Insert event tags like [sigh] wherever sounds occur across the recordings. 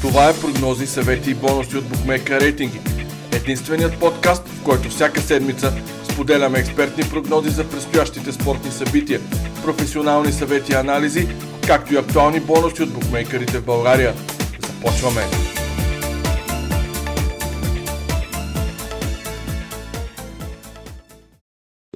Това е прогнози, съвети и бонуси от Букмека рейтинги. Единственият подкаст, в който всяка седмица споделяме експертни прогнози за предстоящите спортни събития, професионални съвети и анализи, както и актуални бонуси от букмейкерите в България. Започваме!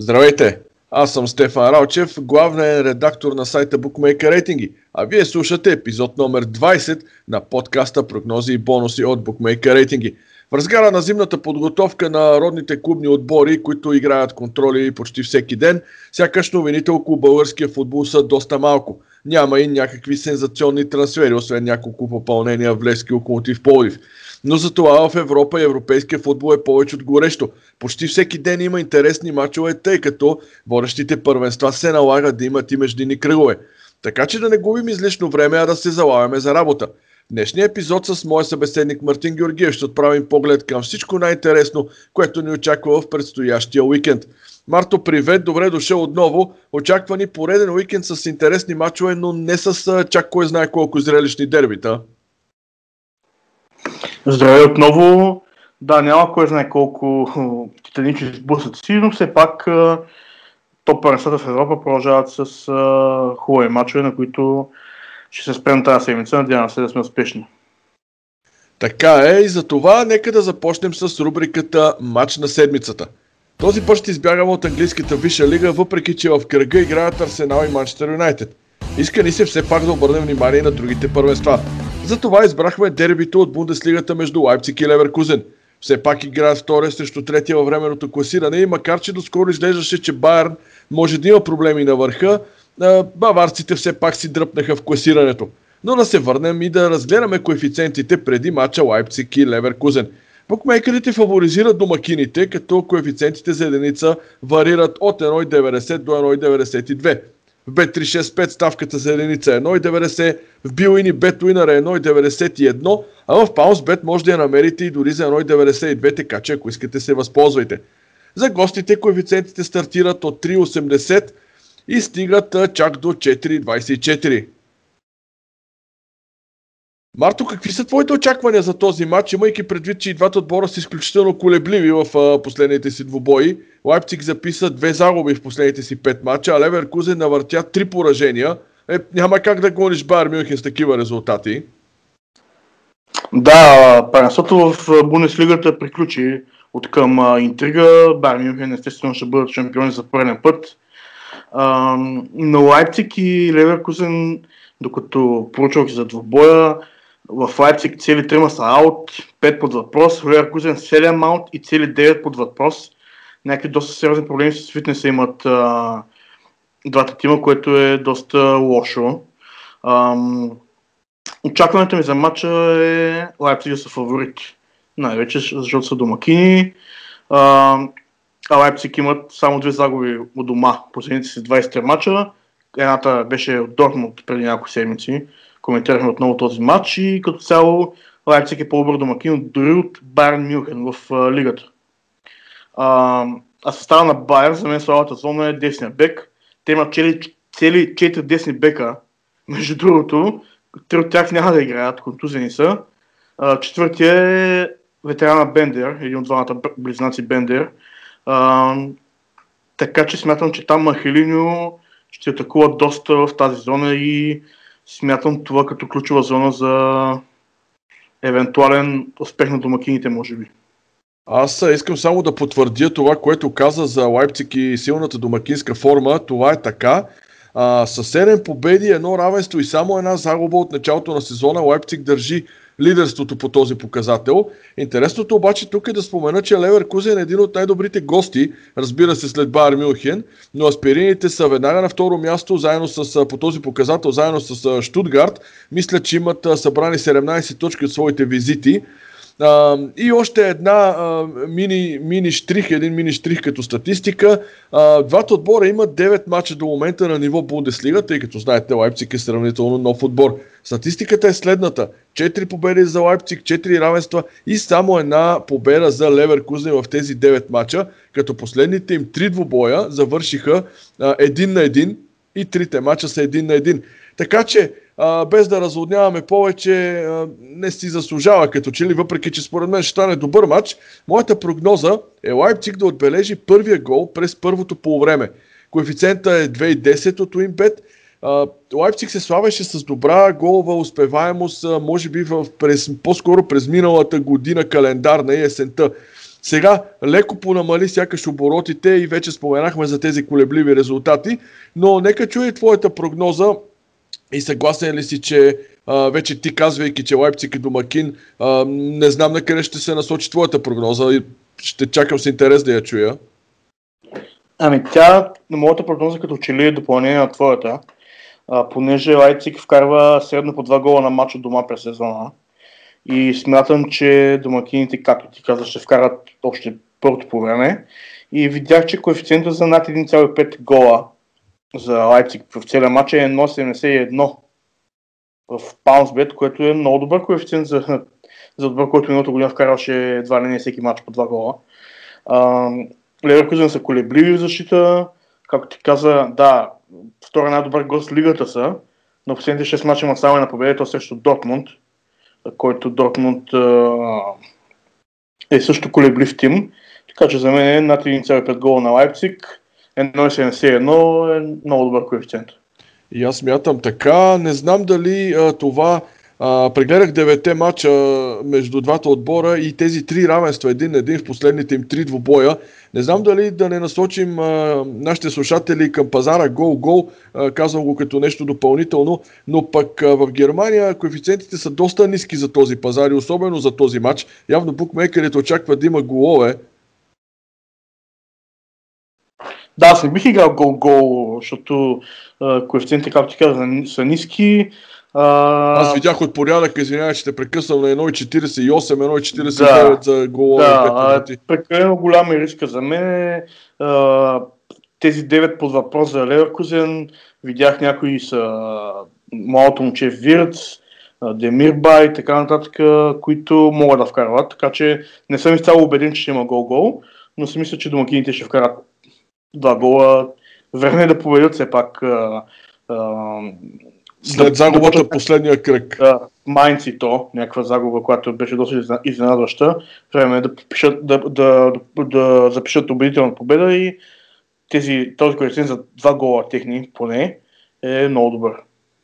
Здравейте! Аз съм Стефан Ралчев, главен редактор на сайта Bookmaker Рейтинги, а вие слушате епизод номер 20 на подкаста Прогнози и бонуси от Bookmaker Рейтинги. В разгара на зимната подготовка на родните клубни отбори, които играят контроли почти всеки ден, сякаш новините около българския футбол са доста малко. Няма и някакви сензационни трансфери, освен няколко попълнения в Левски Локомотив Полив. Но за това в Европа и европейския футбол е повече от горещо. Почти всеки ден има интересни мачове, тъй като водещите първенства се налагат да имат и междинни кръгове. Така че да не губим излишно време, а да се залавяме за работа. В днешния епизод с моя събеседник Мартин Георгиев ще отправим поглед към всичко най-интересно, което ни очаква в предстоящия уикенд. Марто, привет, добре дошъл отново. Очаква ни пореден уикенд с интересни мачове, но не с чак кой знае колко зрелищни дербита. Здравей отново. Да, няма кой знае колко [laughs] титанични сблъсъци, но все пак топ първенствата в Европа продължават с хубави мачове, на които ще се спрем тази седмица. Надявам се да сме успешни. Така е и за това нека да започнем с рубриката Матч на седмицата. Този път ще избягаме от английската висша лига, въпреки че в кръга играят Арсенал и Манчестър Юнайтед. Иска ни се все пак да обърнем внимание на другите първенства. Затова избрахме дербито от Бундеслигата между Лайпциг и Леверкузен. Все пак играят втория срещу третия във временното класиране и макар, че доскоро изглеждаше, че Байерн може да има проблеми на върха, баварците все пак си дръпнаха в класирането. Но да се върнем и да разгледаме коефициентите преди мача Лайпциг и Леверкузен. Букмейкерите фаворизират домакините, като коефициентите за единица варират от 1,90 до 1,92. В Bet365 ставката за единица е 1,90, в Билини BetWinner е 1,91, а в PounceBet може да я намерите и дори за 1,92, така че ако искате се възползвайте. За гостите коефициентите стартират от 3,80 и стигат чак до 4,24. Марто, какви са твоите очаквания за този матч, имайки предвид, че и двата отбора са изключително колебливи в а, последните си двубои? Лайпциг записа две загуби в последните си пет матча, а Леверкузен навъртя три поражения. Е, няма как да гониш Байер Мюнхен с такива резултати. Да, първенството в Бундеслигата приключи от към интрига. Байер Мюнхен естествено ще бъдат шампиони за първен път. А, но Лайпциг и Леверкузен, докато проучвах за двубоя, в Лайпциг цели трима са аут, 5 под въпрос, в Леверкузен 7 аут и цели 9 под въпрос. Някакви доста сериозни проблеми с фитнеса имат а, двата тима, което е доста лошо. Ам, очакването ми за матча е Лайпциг са фаворит. Най-вече защото са домакини. А, а Лайпциг имат само две загуби от дома последните си 23 мача. Едната беше от Дортмунд преди няколко седмици коментирахме отново този матч и като цяло Лайпциг е по-добър домакин дори от Байерн Мюнхен в а, лигата. А, а състава на Байер за мен слабата зона е десния бек. Те имат цели, цели 4 десни бека. [laughs] Между другото, три от тях няма да играят, контузени са. А, четвъртия е ветерана Бендер, един от двамата близнаци Бендер. А, така че смятам, че там Махелиньо ще атакува доста в тази зона и смятам това като ключова зона за евентуален успех на домакините, може би. Аз искам само да потвърдя това, което каза за Лайпциг и силната домакинска форма. Това е така. А, с 7 победи, едно равенство и само една загуба от началото на сезона Лайпциг държи лидерството по този показател. Интересното обаче тук е да спомена, че Левер Кузен е един от най-добрите гости, разбира се след Байер Мюнхен, но аспирините са веднага на второ място, заедно с, по този показател, заедно с Штутгарт. Мисля, че имат събрани 17 точки от своите визити. А, и още една а, мини, мини штрих, един мини штрих като статистика. А, двата отбора имат 9 мача до момента на ниво Бундеслига, тъй като знаете Лайпциг е сравнително нов отбор. Статистиката е следната. 4 победи за Лайпциг, 4 равенства и само една победа за Леверкузен в тези 9 мача, като последните им 3 двубоя завършиха а, един на един и трите мача са един на един. Така че, а, без да разводняваме повече, а, не си заслужава като че ли, въпреки че според мен ще стане добър матч. Моята прогноза е Лайпциг да отбележи първия гол през първото полувреме. Коефициента е 2,10 от Уинбет. Лайпциг се славеше с добра голова успеваемост, може би в, през, по-скоро през миналата година календарна и есента. Сега леко понамали сякаш оборотите и вече споменахме за тези колебливи резултати, но нека чуя твоята прогноза и съгласен ли си, че а, вече ти казвайки, че Лайпциг е домакин, а, не знам на къде ще се насочи твоята прогноза и ще чакам с интерес да я чуя. Ами тя, на моята прогноза като че ли е допълнение на твоята, а, понеже Лайпциг вкарва средно по два гола на матч от дома през сезона. И смятам, че домакините, както ти каза, ще вкарат още първото по време. И видях, че коефициентът за над 1,5 гола за Лайпциг в целия матч е 1,71 в Паунсбет, което е много добър коефициент за, [laughs] за отбор, който миналото година вкарваше едва ли не всеки матч по два гола. Леверкузен са колебливи в защита. Както ти каза, да, втора най-добър гост лигата са, но последните 6 мача има само на победа, то срещу Дортмунд, който Дортмунд е също колеблив тим. Така че за мен е над 1,5 гола на Лайпциг 1,71 е много добър коефициент. И аз мятам така. Не знам дали а, това... А, прегледах девете мача между двата отбора и тези три равенства, един на един в последните им три двубоя. Не знам дали да не насочим а, нашите слушатели към пазара гол-гол, казвам го като нещо допълнително, но пък а, в Германия коефициентите са доста ниски за този пазар и особено за този матч. Явно букмейкерите очакват да има голове, да, аз не бих играл гол-гол, защото коефициентите, както ти каза, са ниски. А... Аз видях от порядък, извинявай, че те прекъсвам на 1,48, 1,49 да, за голове. Да, прекалено голям е риска за мен. А, тези 9 под въпрос за Леверкузен, видях някои са малото момче Вирц, Демирба и така нататък, които могат да вкарват, така че не съм изцяло убеден, че ще има гол-гол, но си мисля, че домакините ще вкарат два гола. Време е да победят все пак. А, а, След да, загубата да, последния кръг. Да, Майнц и то, някаква загуба, която беше доста изненадваща. Време е да, подпишат, да, да, да, да запишат убедителна победа и тези, този коефициент за два гола техни поне е много добър.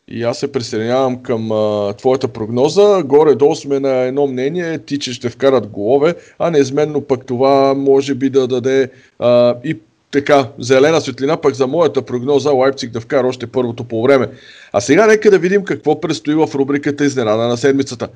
И аз се присъединявам към а, твоята прогноза. Горе-долу сме на едно мнение, ти, че ще вкарат голове, а неизменно пък това може би да даде а, и така, зелена светлина, пък за моята прогноза Лайпциг да вкара още първото по време. А сега нека да видим какво предстои в рубриката Изненада на седмицата.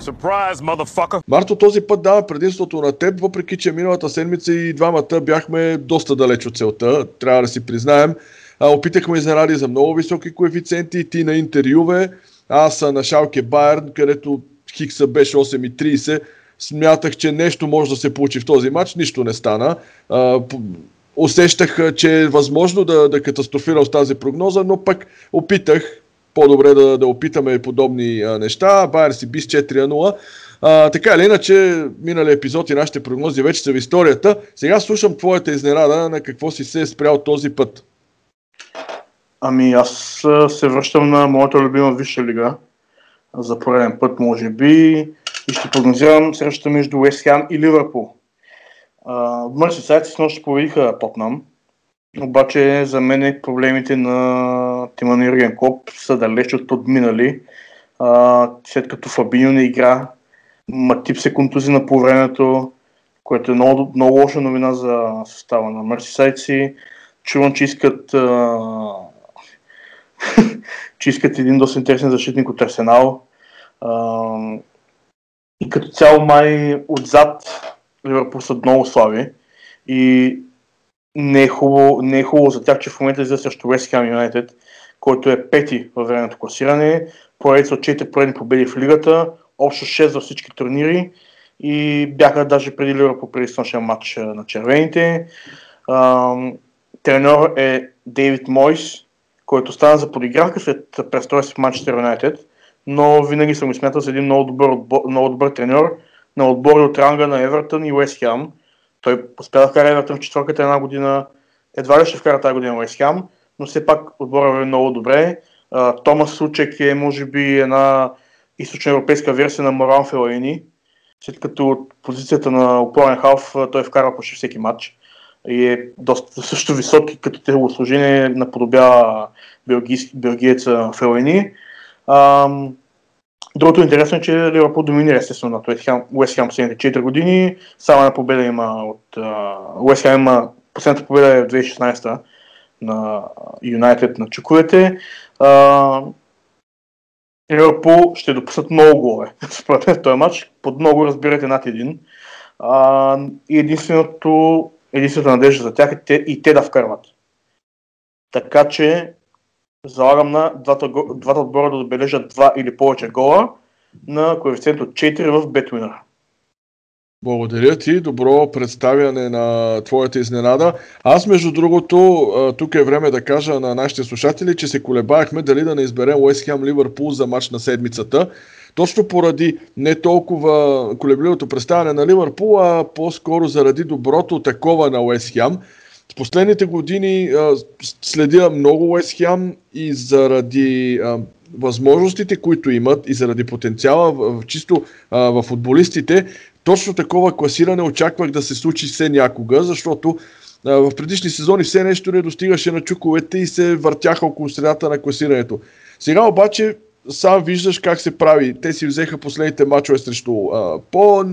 Surprise, Марто, този път дава предимството на теб, въпреки че миналата седмица и двамата бяхме доста далеч от целта, трябва да си признаем. А, опитахме изненади за много високи коефициенти, ти на интервюве, аз на Шалке Байерн, където Хикса беше 8,30. Смятах, че нещо може да се получи в този матч, нищо не стана. А, усещах, че е възможно да, да катастрофирам с тази прогноза, но пък опитах по-добре да, да опитаме подобни а, неща. Байер си би с 4-0. А, така или иначе, минали епизод и нашите прогнози вече са в историята. Сега слушам твоята изненада на какво си се е спрял този път. Ами аз се връщам на моята любима Висша лига. За пореден път, може би. И ще прогнозирам срещата между Уест Хем и Ливърпул. Мърсисайдс с нощ победиха Тотнам, обаче за мен проблемите на тима на Юрген Коп са далеч от отминали. А, след като Фабиньо не игра, Матип се контузи на времето, което е много, много лоша новина за състава на Мърсисайдси. Чувам, че искат а... [laughs] че искат един доста интересен защитник от Арсенал. А... И като цяло май отзад Ливърпул са много слаби и не е хубаво, не е хубаво за тях, че в момента излиза срещу West Ham United, който е пети във времето класиране, поредица от 4 поредни победи в лигата, общо 6 за всички турнири и бяха даже преди Ливърпул преди снощен матч на червените. тренер е Дейвид Мойс, който стана за подигравка след престоя си в Манчестър Юнайтед, но винаги съм го смятал за един много добър, много добър тренер, на отбори от ранга на Евертън и Уест Хем. Той успя да вкара Евертън в четвърката една година, едва ли ще вкара тази година Уест Хем, но все пак отбора е много добре. Томас Сучек е, може би, една източноевропейска версия на Моран Фелайни, след като от позицията на опорен халф той вкарва почти всеки матч и е доста също висок, като телосложение наподобява белгиеца Фелайни. Другото интересно е, че Ливърпул доминира естествено на Уест Хем 4 години. Само една победа има от Уест Хем има последната победа е в 2016 на Юнайтед на чуковете. Ливърпул ще допуснат много голове. [laughs] Според мен в този матч под много разбирате над един. А, и единственото, единствената надежда за тях е те, и те да вкарват. Така че залагам на двата, двата отбора да отбележат два или повече гола на коефициент от 4 в Betwinner. Благодаря ти, добро представяне на твоята изненада. Аз, между другото, тук е време да кажа на нашите слушатели, че се колебахме дали да не изберем Уест Хем Ливърпул за матч на седмицата. Точно поради не толкова колебливото представяне на Ливърпул, а по-скоро заради доброто такова на Уест Хем. Последните години а, следя много Уест Хем и заради а, възможностите, които имат и заради потенциала в, чисто а, в футболистите, точно такова класиране очаквах да се случи все някога, защото в предишни сезони все нещо не достигаше на чуковете и се въртяха около средата на класирането. Сега обаче сам виждаш как се прави. Те си взеха последните мачове срещу а, по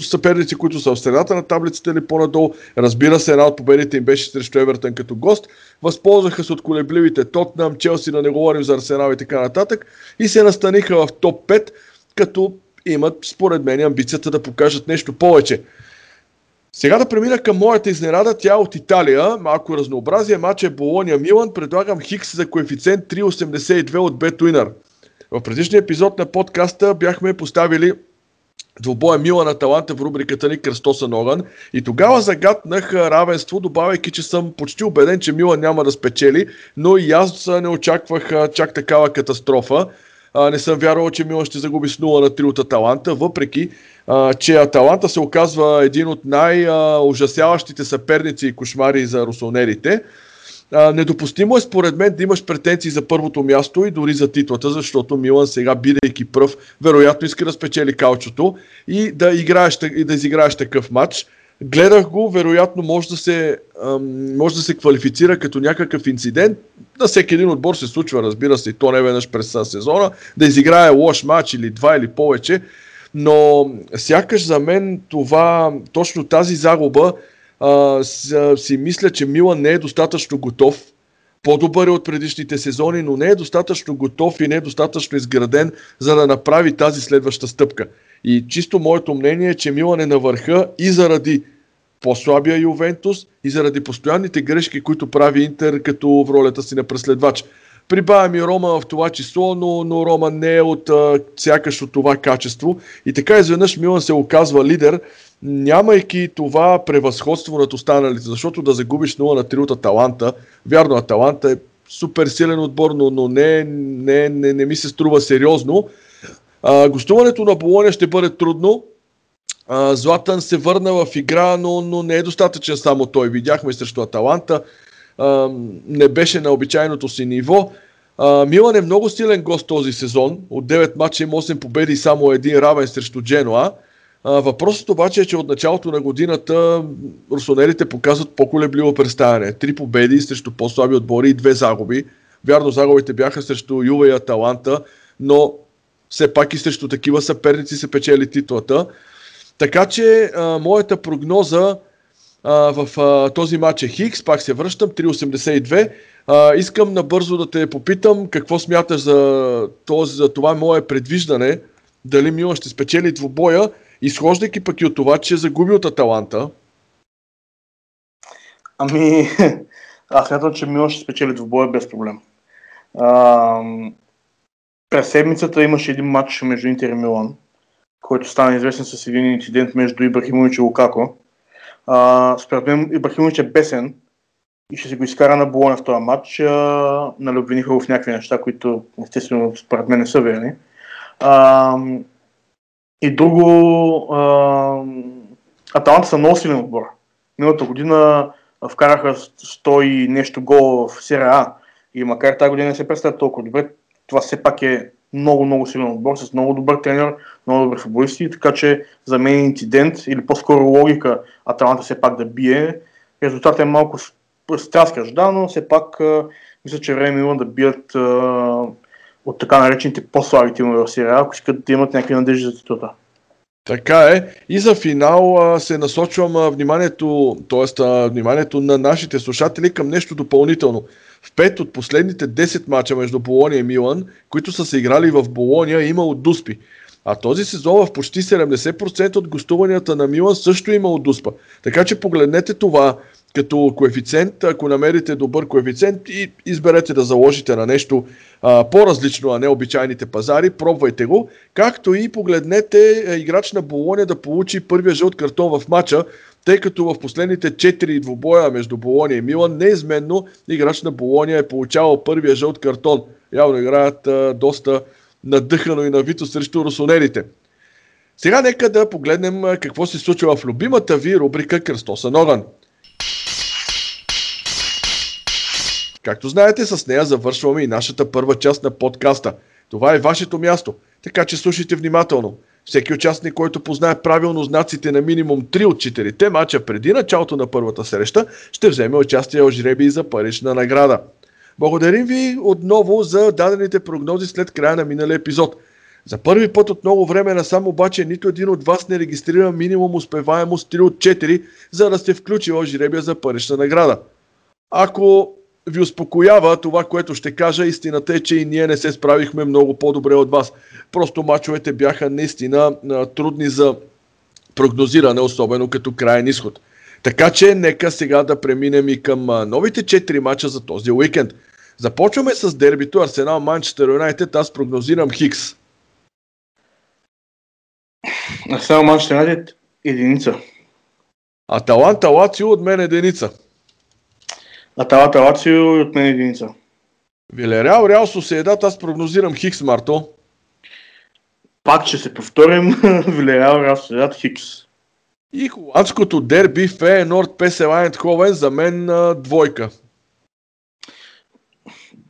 съперници, които са в средата на таблицата или по-надолу. Разбира се, една от победите им беше срещу Евертън като гост. Възползваха се от колебливите Тотнам, Челси, да не говорим за Арсенал и така нататък. И се настаниха в топ 5, като имат, според мен, амбицията да покажат нещо повече. Сега да премина към моята изненада, тя е от Италия, малко разнообразие, матч е Болония Милан, предлагам Хикс за коефициент 3,82 от BetWinner. В предишния епизод на подкаста бяхме поставили двубоя Милан Аталанта в рубриката ни Кръстоса Ноган и тогава загаднах равенство, добавяйки, че съм почти убеден, че Милан няма да спечели, но и аз не очаквах чак такава катастрофа. Не съм вярвал, че Милан ще загуби с 0 на 3 от Аталанта, въпреки че Аталанта се оказва един от най-ужасяващите съперници и кошмари за русонерите. А, недопустимо е според мен да имаш претенции за първото място и дори за титлата, защото Милан сега, бидейки пръв, вероятно иска да спечели каучото и да, играеш, и да изиграеш такъв матч. Гледах го, вероятно може да, се, може да се квалифицира като някакъв инцидент. На всеки един отбор се случва, разбира се, и то не веднъж през сезона, да изиграе лош матч или два или повече. Но сякаш за мен това, точно тази загуба а, си мисля, че Милан не е достатъчно готов. По-добър е от предишните сезони, но не е достатъчно готов и не е достатъчно изграден, за да направи тази следваща стъпка. И чисто моето мнение е, че Милан е на върха и заради по-слабия Ювентус и заради постоянните грешки, които прави Интер като в ролята си на преследвач. Прибавям и Рома в това число, но, но Рома не е от а, сякаш от това качество. И така изведнъж Милан се оказва лидер нямайки това превъзходство над останалите, защото да загубиш 0 на 3 от Аталанта, вярно, Аталанта е супер силен отбор, но, но не, не, не, не ми се струва сериозно. А, гостуването на Болония ще бъде трудно. Златан се върна в игра, но, но не е достатъчен само той. Видяхме срещу Аталанта. Не беше на обичайното си ниво. Милан е много силен гост този сезон. От 9 мача има 8 победи и само един равен срещу Дженуа. Въпросът обаче е, че от началото на годината русонерите показват по-колебливо представяне. Три победи срещу по-слаби отбори и две загуби. Вярно, загубите бяха срещу Юва и Аталанта, но все пак и срещу такива съперници се печели титлата. Така че а, моята прогноза а, в а, този матч е Хикс, пак се връщам, 3.82. А, искам набързо да те попитам какво смяташ за, този, за това мое предвиждане, дали Мила ще спечели двубоя изхождайки пък и от това, че е загуби от Аталанта. Ами, [laughs] аз смятам, че Милан ще спечели двубоя без проблем. А, през седмицата имаше един матч между Интер и Милан, който стана известен с един инцидент между Ибрахимович и Лукако. Според мен Ибрахимович е бесен и ще се го изкара на Болоня в този матч. А, нали, обвиниха в някакви неща, които естествено според мен не са верни. А, и друго, а, Аталанта са много силен отбор. Миналата година вкараха 100 и нещо гол в Серия А. И макар тази година не се представя толкова добре, това все пак е много, много силен отбор, с много добър тренер, много добри футболисти, така че за мен е инцидент или по-скоро логика Аталанта все пак да бие. Резултатът е малко стряскащ, да, но все пак мисля, че време има да бият от така наречените по-слаби тимове в серия, ако искат да имат някакви надежди за титулата. Така е. И за финал а, се насочвам а, вниманието, т.е. вниманието на нашите слушатели към нещо допълнително. В пет от последните 10 мача между Болония и Милан, които са се играли в Болония, е имало дуспи. А този сезон в почти 70% от гостуванията на Милан също е имало дуспа. Така че погледнете това като коефициент, ако намерите добър коефициент и изберете да заложите на нещо а, по-различно, а не обичайните пазари, пробвайте го, както и погледнете е, играч на Болония да получи първия жълт картон в матча, тъй като в последните 4 двубоя между Болония и Милан, неизменно играч на Болония е получавал първия жълт картон. Явно играят а, доста надъхано и навито срещу русонерите. Сега нека да погледнем какво се случва в любимата ви рубрика Кръстоса огън. Както знаете, с нея завършваме и нашата първа част на подкаста. Това е вашето място, така че слушайте внимателно. Всеки участник, който познае правилно знаците на минимум 3 от 4 мача преди началото на първата среща, ще вземе участие в жреби за парична награда. Благодарим ви отново за дадените прогнози след края на миналия епизод. За първи път от много време насам обаче нито един от вас не регистрира минимум успеваемост 3 от 4, за да сте включили в жребия за парична награда. Ако ви успокоява това, което ще кажа. Истината е, че и ние не се справихме много по-добре от вас. Просто мачовете бяха наистина трудни за прогнозиране, особено като крайен изход. Така че нека сега да преминем и към новите 4 мача за този уикенд. Започваме с дербито Арсенал Манчестър Юнайтед. Аз прогнозирам Хикс. Арсенал Манчестър Юнайтед единица. Аталанта Лацио от мен единица. Аталата Лацио и от мен единица. Вилереал, Реал Соседат, аз прогнозирам Хикс, Марто. Пак ще се повторим. [laughs] Вилереал, Реал Соседат, Хикс. И холандското дерби Фейенорд ПСВ Ховен за мен двойка.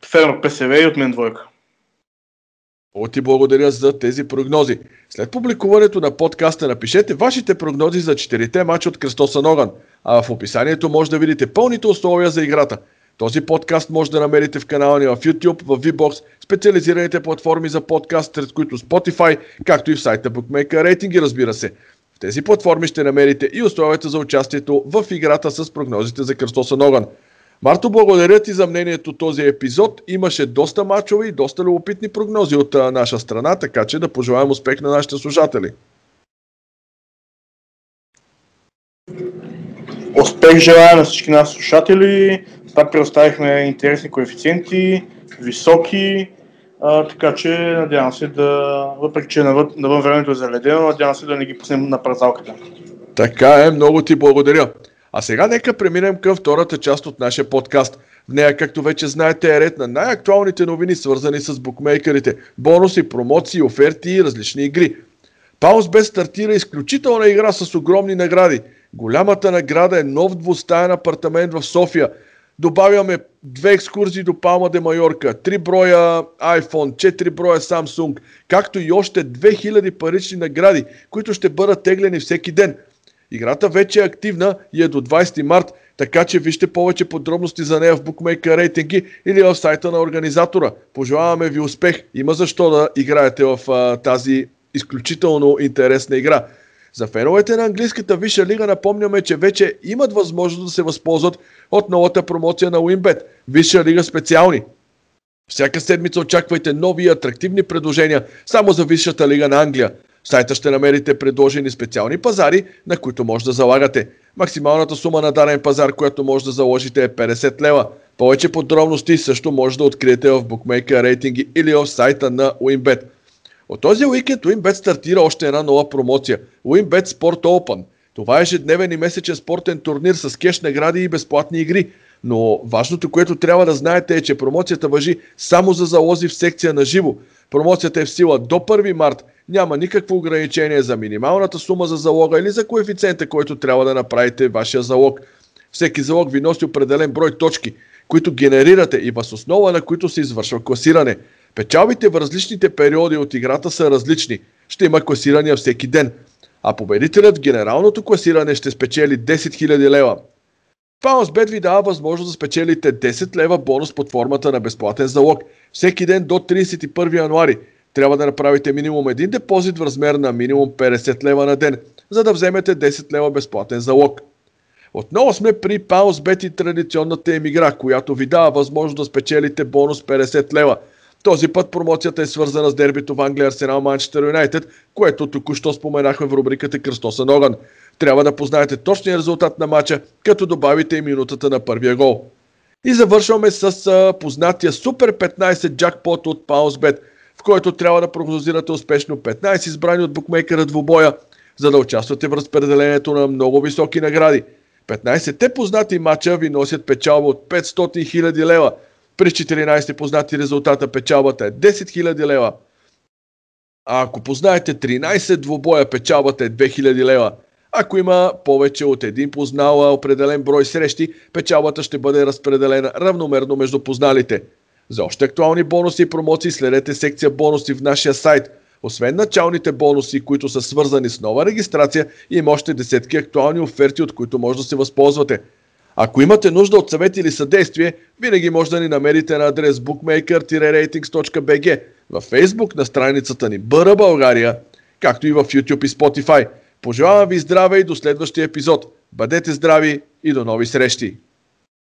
Фейенорд ПСВ и от мен двойка. Много ти благодаря за тези прогнози. След публикуването на подкаста напишете вашите прогнози за четирите мача от Кръстоса Ноган, а в описанието може да видите пълните условия за играта. Този подкаст може да намерите в канала ни в YouTube, в VBOX, специализираните платформи за подкаст, сред които Spotify, както и в сайта Bookmaker рейтинги, разбира се. В тези платформи ще намерите и условията за участието в играта с прогнозите за Кръстоса Ноган. Марто, благодаря ти за мнението този епизод. Имаше доста мачове и доста любопитни прогнози от а, наша страна, така че да пожелаем успех на нашите служатели. Успех желая на всички нас слушатели. Пак предоставихме интересни коефициенти, високи, а, така че надявам се да, въпреки че навън, навън времето е заледено, надявам се да не ги пуснем на празалката. Така е, много ти благодаря. А сега нека преминем към втората част от нашия подкаст. В нея, както вече знаете, е ред на най-актуалните новини, свързани с букмейкерите, бонуси, промоции, оферти и различни игри. Паунсбет стартира изключителна игра с огромни награди. Голямата награда е нов двустаен апартамент в София. Добавяме две екскурзии до Палма де Майорка, три броя iPhone, 4 броя Samsung, както и още 2000 парични награди, които ще бъдат теглени всеки ден – Играта вече е активна и е до 20 март, така че вижте повече подробности за нея в Bookmaker рейтинги или в сайта на организатора. Пожелаваме ви успех. Има защо да играете в а, тази изключително интересна игра. За феновете на английската Висша лига напомняме, че вече имат възможност да се възползват от новата промоция на Winbet. Висша лига специални. Всяка седмица очаквайте нови и атрактивни предложения само за Висшата лига на Англия. В сайта ще намерите предложени специални пазари, на които може да залагате. Максималната сума на даден пазар, която може да заложите е 50 лева. Повече подробности също може да откриете в Bookmaker рейтинги или в сайта на Winbet. От този уикенд Winbet стартира още една нова промоция – Winbet Sport Open. Това е ежедневен и месечен спортен турнир с кеш награди и безплатни игри. Но важното, което трябва да знаете е, че промоцията въжи само за залози в секция на живо. Промоцията е в сила до 1 март няма никакво ограничение за минималната сума за залога или за коефициента, който трябва да направите вашия залог. Всеки залог ви носи определен брой точки, които генерирате и въз основа на които се извършва класиране. Печалбите в различните периоди от играта са различни. Ще има класирания всеки ден. А победителят в генералното класиране ще спечели 10 000 лева. Poundsbet ви дава възможност да спечелите 10 лева бонус под формата на безплатен залог всеки ден до 31 януари. Трябва да направите минимум един депозит в размер на минимум 50 лева на ден, за да вземете 10 лева безплатен залог. Отново сме при Poundsbet и традиционната им игра, която ви дава възможност да спечелите бонус 50 лева. Този път промоцията е свързана с дербито в Англия Арсенал Манчестър Юнайтед, което току-що споменахме в рубриката Кръстосен огън. Трябва да познаете точния резултат на матча, като добавите и минутата на първия гол. И завършваме с познатия Супер 15 джакпот от Poundsbet, в който трябва да прогнозирате успешно 15 избрани от букмейкера двубоя, за да участвате в разпределението на много високи награди. 15-те познати матча ви носят печалба от 500 000 лева. При 14 познати резултата печалбата е 10 000 лева. А ако познаете 13 двубоя, печалбата е 2000 лева. Ако има повече от един познала определен брой срещи, печалбата ще бъде разпределена равномерно между позналите. За още актуални бонуси и промоции следете секция бонуси в нашия сайт. Освен началните бонуси, които са свързани с нова регистрация, има още десетки актуални оферти, от които може да се възползвате. Ако имате нужда от съвет или съдействие, винаги може да ни намерите на адрес bookmaker-ratings.bg, във Facebook на страницата ни Бъра България, както и в YouTube и Spotify – Пожелавам ви здраве и до следващия епизод. Бъдете здрави и до нови срещи!